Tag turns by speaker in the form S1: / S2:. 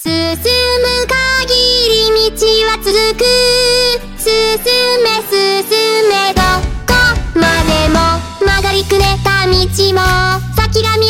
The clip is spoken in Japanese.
S1: 進む限り道は続く。進め進めどこまでも曲がりくねった道も先が見